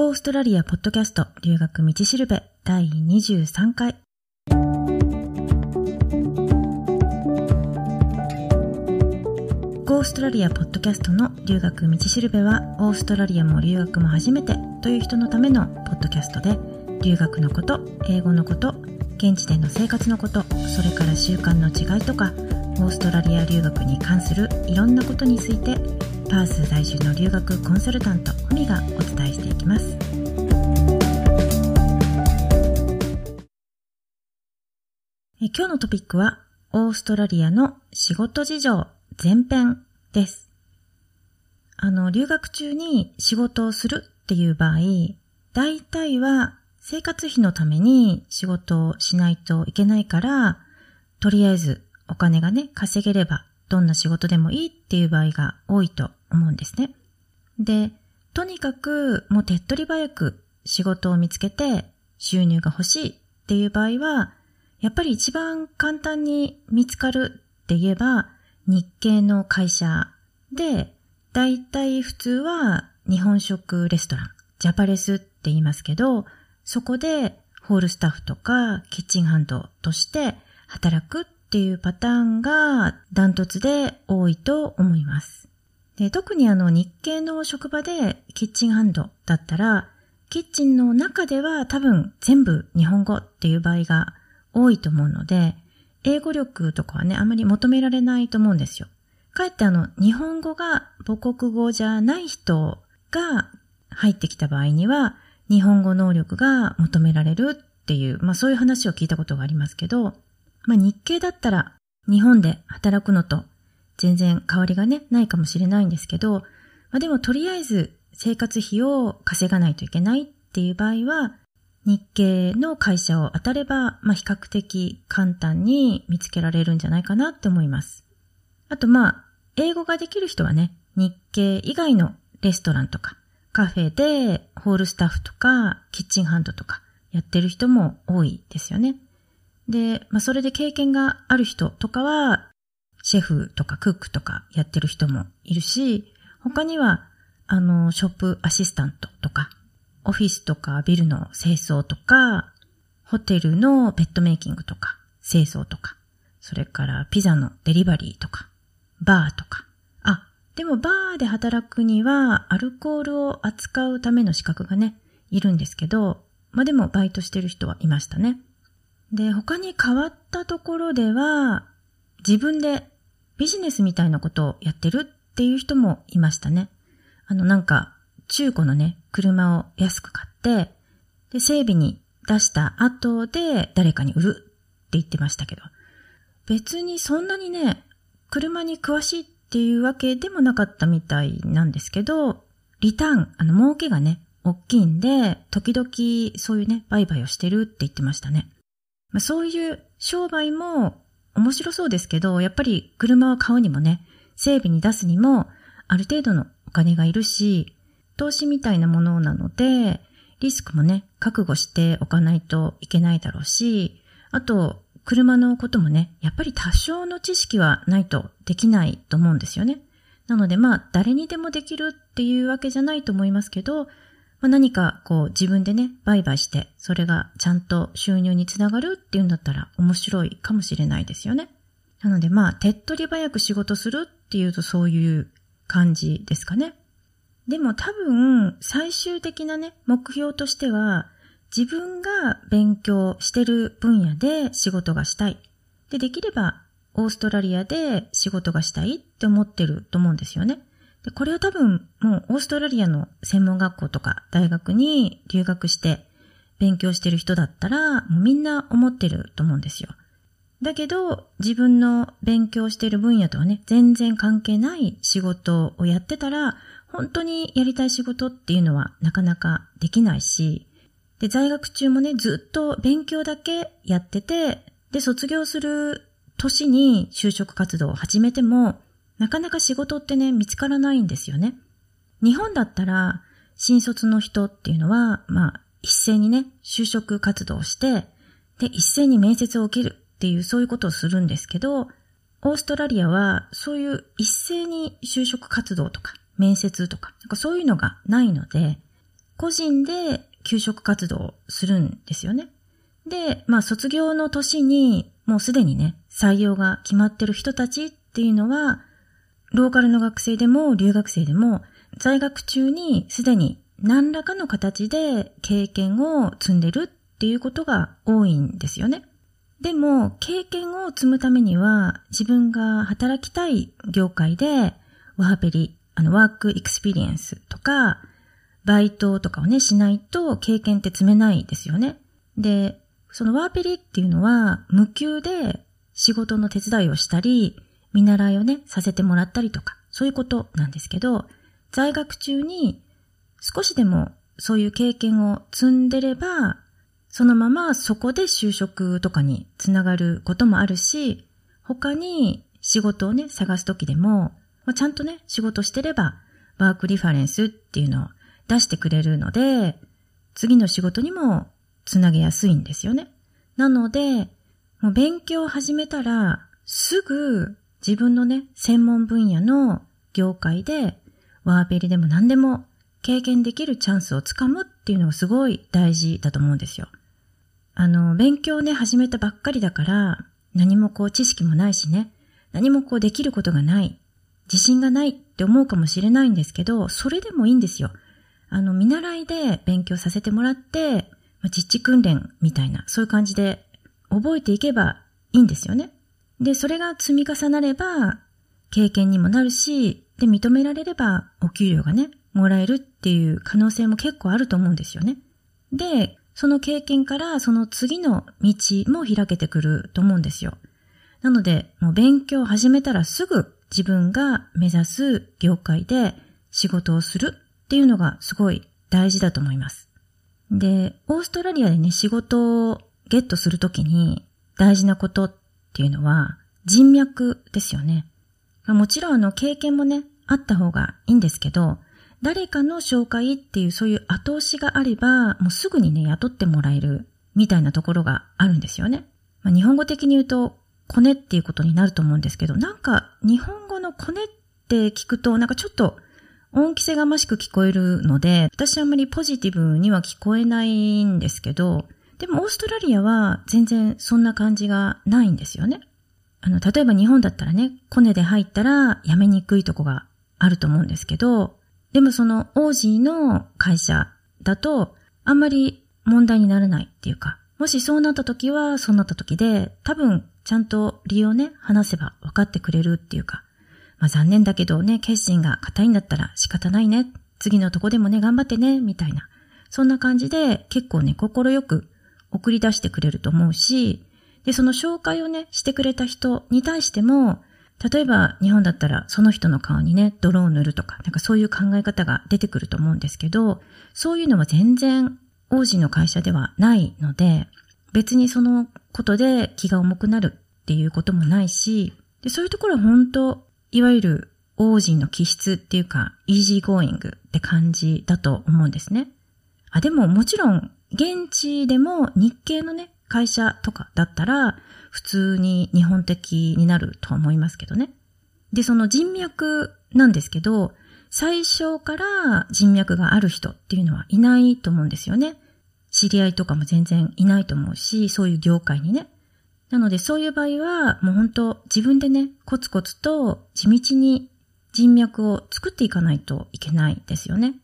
オーストラリアポッドキャスト留学道しるべ第23回。オーストラリアポッドキャストの留学道しるべはオーストラリアも留学も初めてという人のためのポッドキャストで留学のこと、英語のこと、現地での生活のこと、それから習慣の違いとかオーストラリア留学に関するいろんなことについてパース在住の留学コンサルタントふみがお伝えしていきます。え今日のトピックはオーストラリアの仕事事情前編です。あの留学中に仕事をするっていう場合大体は生活費のために仕事をしないといけないからとりあえずお金がね、稼げればどんな仕事でもいいっていう場合が多いと思うんですね。で、とにかくもう手っ取り早く仕事を見つけて収入が欲しいっていう場合は、やっぱり一番簡単に見つかるって言えば日系の会社で、だいたい普通は日本食レストラン、ジャパレスって言いますけど、そこでホールスタッフとかキッチンハンドとして働くっていうパターンがダントツで多いと思います。で特にあの日系の職場でキッチンハンドだったら、キッチンの中では多分全部日本語っていう場合が多いと思うので、英語力とかはね、あまり求められないと思うんですよ。かえってあの、日本語が母国語じゃない人が入ってきた場合には、日本語能力が求められるっていう、まあそういう話を聞いたことがありますけど、まあ日系だったら日本で働くのと全然変わりがね、ないかもしれないんですけど、まあでもとりあえず生活費を稼がないといけないっていう場合は、日系の会社を当たれば、まあ比較的簡単に見つけられるんじゃないかなって思います。あとまあ、英語ができる人はね、日系以外のレストランとか、カフェでホールスタッフとか、キッチンハンドとかやってる人も多いですよね。で、まあ、それで経験がある人とかは、シェフとかクックとかやってる人もいるし、他には、あの、ショップアシスタントとか、オフィスとかビルの清掃とか、ホテルのベッドメイキングとか、清掃とか、それからピザのデリバリーとか、バーとか。あ、でもバーで働くにはアルコールを扱うための資格がね、いるんですけど、まあでもバイトしてる人はいましたね。で、他に変わったところでは、自分でビジネスみたいなことをやってるっていう人もいましたね。あの、なんか、中古のね、車を安く買って、で、整備に出した後で誰かに売るって言ってましたけど、別にそんなにね、車に詳しいっていうわけでもなかったみたいなんですけど、リターン、あの、儲けがね、大きいんで、時々そういうね、売買をしてるって言ってましたね。まあ、そういう商売も面白そうですけど、やっぱり車を買うにもね、整備に出すにもある程度のお金がいるし、投資みたいなものなので、リスクもね、覚悟しておかないといけないだろうし、あと、車のこともね、やっぱり多少の知識はないとできないと思うんですよね。なのでまあ、誰にでもできるっていうわけじゃないと思いますけど、まあ、何かこう自分でね、売買して、それがちゃんと収入につながるっていうんだったら面白いかもしれないですよね。なのでまあ、手っ取り早く仕事するっていうとそういう感じですかね。でも多分、最終的なね、目標としては、自分が勉強してる分野で仕事がしたい。で、できれば、オーストラリアで仕事がしたいって思ってると思うんですよね。で、これは多分もうオーストラリアの専門学校とか大学に留学して勉強してる人だったらもうみんな思ってると思うんですよ。だけど自分の勉強してる分野とはね、全然関係ない仕事をやってたら本当にやりたい仕事っていうのはなかなかできないし、で、在学中もね、ずっと勉強だけやってて、で、卒業する年に就職活動を始めても、なかなか仕事ってね、見つからないんですよね。日本だったら、新卒の人っていうのは、まあ、一斉にね、就職活動をして、で、一斉に面接を受けるっていう、そういうことをするんですけど、オーストラリアは、そういう一斉に就職活動とか、面接とか、なんかそういうのがないので、個人で求職活動をするんですよね。で、まあ卒業の年にもうすでにね、採用が決まってる人たちっていうのは、ローカルの学生でも留学生でも在学中にすでに何らかの形で経験を積んでるっていうことが多いんですよね。でも、経験を積むためには、自分が働きたい業界で、ワーペリ、あの、 work experience とか、バイトとかをね、しないと経験って積めないですよね。で、そのワーペリっていうのは、無給で仕事の手伝いをしたり、見習いをね、させてもらったりとか、そういうことなんですけど、在学中に少しでもそういう経験を積んでれば、そのままそこで就職とかにつながることもあるし、他に仕事をね、探すときでも、まあちゃんとね、仕事してれば、ワークリファレンスっていうのを出してくれるので、次の仕事にもつなげやすいんですよね。なので、もう勉強を始めたら、すぐ自分のね、専門分野の業界で、ワーペリでも何でも経験できるチャンスをつかむっていうのがすごい大事だと思うんですよ。あの、勉強ね、始めたばっかりだから、何もこう知識もないしね、何もこうできることがない、自信がないって思うかもしれないんですけど、それでもいいんですよ。あの、見習いで勉強させてもらって、ま実地訓練みたいな、そういう感じで覚えていけばいいんですよね。で、それが積み重なれば、経験にもなるし、で、認められれば、お給料がね、もらえるっていう可能性も結構あると思うんですよね。で、その経験からその次の道も開けてくると思うんですよ。なので、もう勉強を始めたらすぐ自分が目指す業界で仕事をするっていうのがすごい大事だと思います。で、オーストラリアでね、仕事をゲットするときに大事なことっていうのは人脈ですよね。もちろんあの経験もね、あった方がいいんですけど、誰かの紹介っていうそういう後押しがあれば、もうすぐにね、雇ってもらえるみたいなところがあるんですよね。まあ、日本語的に言うと、コネっていうことになると思うんですけど、なんか日本語のコネって聞くと、なんかちょっと恩着せがましく聞こえるので、私はあんまりポジティブには聞こえないんですけど、でもオーストラリアは全然そんな感じがないんですよね。あの、例えば日本だったらね、コネで入ったら辞めにくいとこがあると思うんですけど、でもそのオージーの会社だとあんまり問題にならないっていうか、もしそうなった時はそうなった時で多分ちゃんと理由をね、話せば分かってくれるっていうか、まあ残念だけどね、決心が硬いんだったら仕方ないね。次のとこでもね、頑張ってね、みたいな。そんな感じで結構ね、心よく送り出してくれると思うし、で、その紹介をね、してくれた人に対しても、例えば日本だったらその人の顔にね、泥を塗るとか、なんかそういう考え方が出てくると思うんですけど、そういうのは全然王子の会社ではないので、別にそのことで気が重くなるっていうこともないし、でそういうところは本当、いわゆる王子の気質っていうか、イージーゴーイングって感じだと思うんですね。あ、でももちろん、現地でも日系のね、会社とかだったら、普通に日本的になるとは思いますけどね。で、その人脈なんですけど、最初から人脈がある人っていうのはいないと思うんですよね。知り合いとかも全然いないと思うし、そういう業界にね。なのでそういう場合は、もう本当自分でね、コツコツと地道に人脈を作っていかないといけないですよね。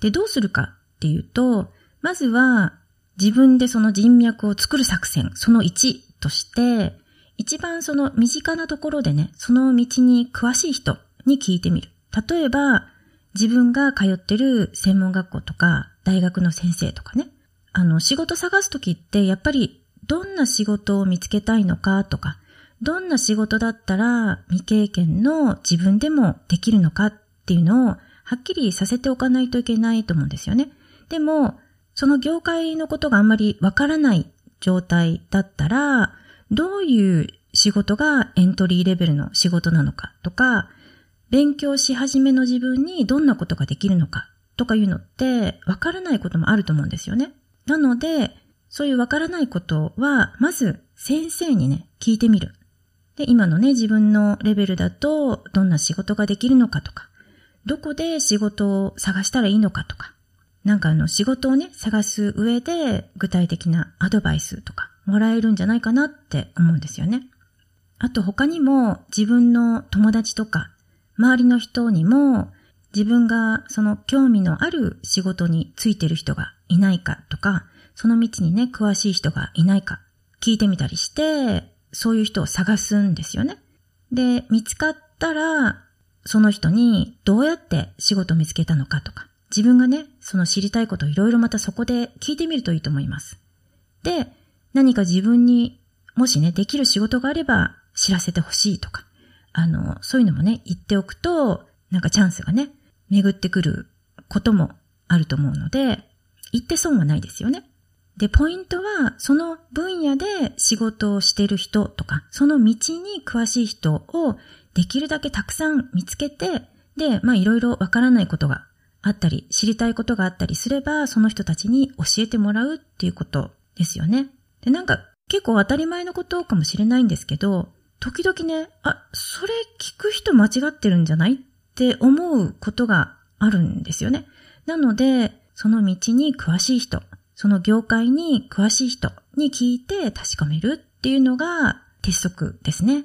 で、どうするかっていうと、まずは自分でその人脈を作る作戦、その1として、一番その身近なところでね、その道に詳しい人に聞いてみる。例えば、自分が通ってる専門学校とか、大学の先生とかね。あの、仕事探すときって、やっぱり、どんな仕事を見つけたいのかとか、どんな仕事だったら未経験の自分でもできるのかっていうのを、はっきりさせておかないといけないと思うんですよね。でも、その業界のことがあんまりわからない状態だったら、どういう仕事がエントリーレベルの仕事なのかとか、勉強し始めの自分にどんなことができるのかとかいうのってわからないこともあると思うんですよね。なので、そういうわからないことは、まず先生にね、聞いてみる。で、今のね、自分のレベルだと、どんな仕事ができるのかとか、どこで仕事を探したらいいのかとか、なんかあの仕事をね、探す上で具体的なアドバイスとかもらえるんじゃないかなって思うんですよね。あと他にも自分の友達とか周りの人にも自分がその興味のある仕事についてる人がいないかとか、その道にね、詳しい人がいないか聞いてみたりして、そういう人を探すんですよね。で、見つかったら、その人にどうやって仕事を見つけたのかとか、自分がね、その知りたいことをいろいろまたそこで聞いてみるといいと思います。で、何か自分にもしね、できる仕事があれば知らせてほしいとか、あの、そういうのもね、言っておくと、なんかチャンスがね、巡ってくることもあると思うので、言って損はないですよね。で、ポイントは、その分野で仕事をしてる人とか、その道に詳しい人をできるだけたくさん見つけて、で、まあいろいろわからないことがあったり、知りたいことがあったりすれば、その人たちに教えてもらうっていうことですよね。で、なんか結構当たり前のことかもしれないんですけど、時々ね、あ、それ聞く人間違ってるんじゃないって思うことがあるんですよね。なので、その道に詳しい人、その業界に詳しい人に聞いて確かめるっていうのが鉄則ですね。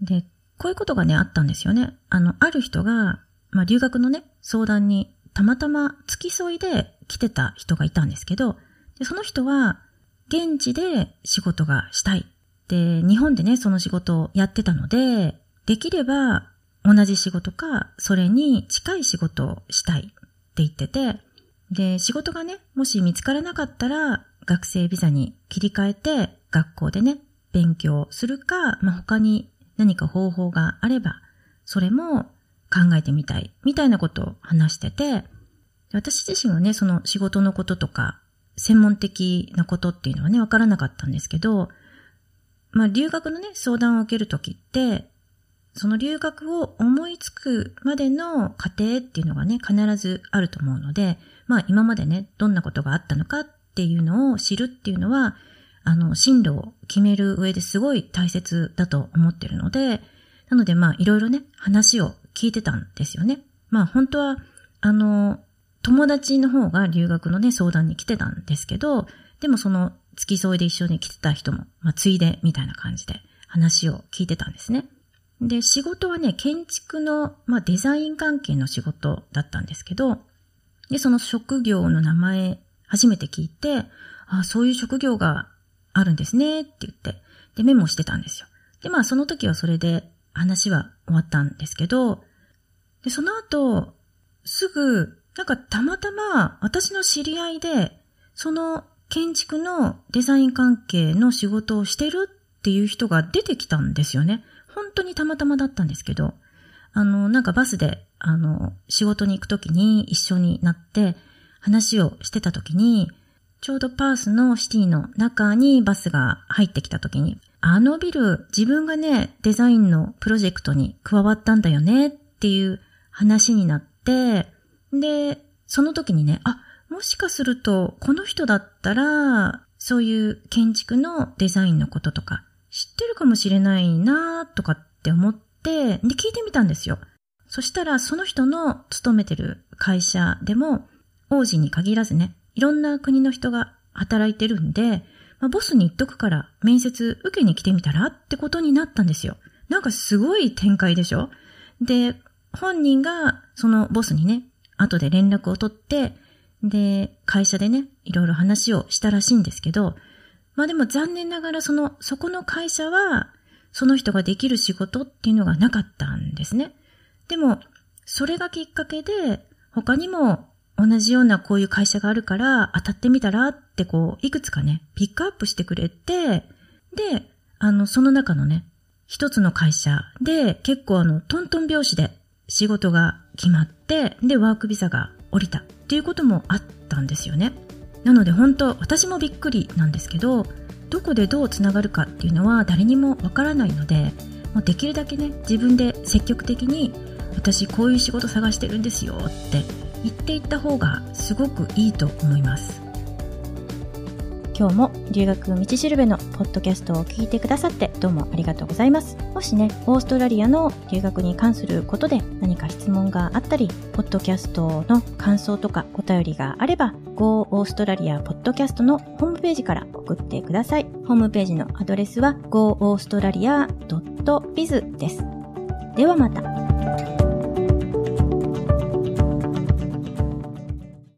で、こういうことがね、あったんですよね。あの、ある人が、まあ、留学のね、相談にたまたま付き添いで来てた人がいたんですけど、でその人は、現地で仕事がしたい。で、日本でね、その仕事をやってたので、できれば同じ仕事か、それに近い仕事をしたいって言ってて、で、仕事がね、もし見つからなかったら、学生ビザに切り替えて、学校でね、勉強するか、まあ、他に何か方法があれば、それも考えてみたい、みたいなことを話してて、私自身はね、その仕事のこととか、専門的なことっていうのはね、わからなかったんですけど、まあ、留学のね、相談を受けるときって、その留学を思いつくまでの過程っていうのがね、必ずあると思うので、まあ今までね、どんなことがあったのかっていうのを知るっていうのは、あの、進路を決める上ですごい大切だと思ってるので、なのでまあいろいろね、話を聞いてたんですよね。まあ本当は、あの、友達の方が留学のね、相談に来てたんですけど、でもその付き添いで一緒に来てた人も、まあついでみたいな感じで話を聞いてたんですね。で、仕事はね、建築の、まあデザイン関係の仕事だったんですけど、で、その職業の名前、初めて聞いて、ああそういう職業があるんですねって言って、で、メモしてたんですよ。で、まあその時はそれで話は終わったんですけど、で、その後、すぐ、なんかたまたま私の知り合いで、その建築のデザイン関係の仕事をしてるっていう人が出てきたんですよね。本当にたまたまだったんですけど、あの、なんかバスで、あの、仕事に行くときに一緒になって話をしてたときに、ちょうどパースのシティの中にバスが入ってきたときに、あのビル、自分がね、デザインのプロジェクトに加わったんだよねっていう話になって、で、その時にね、あ、もしかすると、この人だったら、そういう建築のデザインのこととか知ってるかもしれないなとかって思って、で、聞いてみたんですよ。そしたら、その人の勤めてる会社でも、王子に限らずね、いろんな国の人が働いてるんで、まあ、ボスに言っとくから面接受けに来てみたらってことになったんですよ。なんかすごい展開でしょ？で、本人がそのボスにね、後で連絡を取って、で、会社でね、いろいろ話をしたらしいんですけど、まあでも残念ながらその、そこの会社は、その人ができる仕事っていうのがなかったんですね。でも、それがきっかけで、他にも同じようなこういう会社があるから当たってみたらってこう、いくつかね、ピックアップしてくれて、で、あの、その中のね、一つの会社で結構あの、トントン拍子で仕事が決まって、で、ワークビザが降りたっていうこともあったんですよね。なので本当、私もびっくりなんですけど、どこでどうつながるかっていうのは誰にもわからないので、もうできるだけね、自分で積極的に、私こういう仕事探してるんですよって言っていった方がすごくいいと思います今日も留学道しるべのポッドキャストを聞いてくださってどうもありがとうございます。もしね、オーストラリアの留学に関することで何か質問があったり、ポッドキャストの感想とかお便りがあれば、Go オーストラリアポッドキャストのホームページから送ってください。ホームページのアドレスは goaustralia.biz です。ではまた。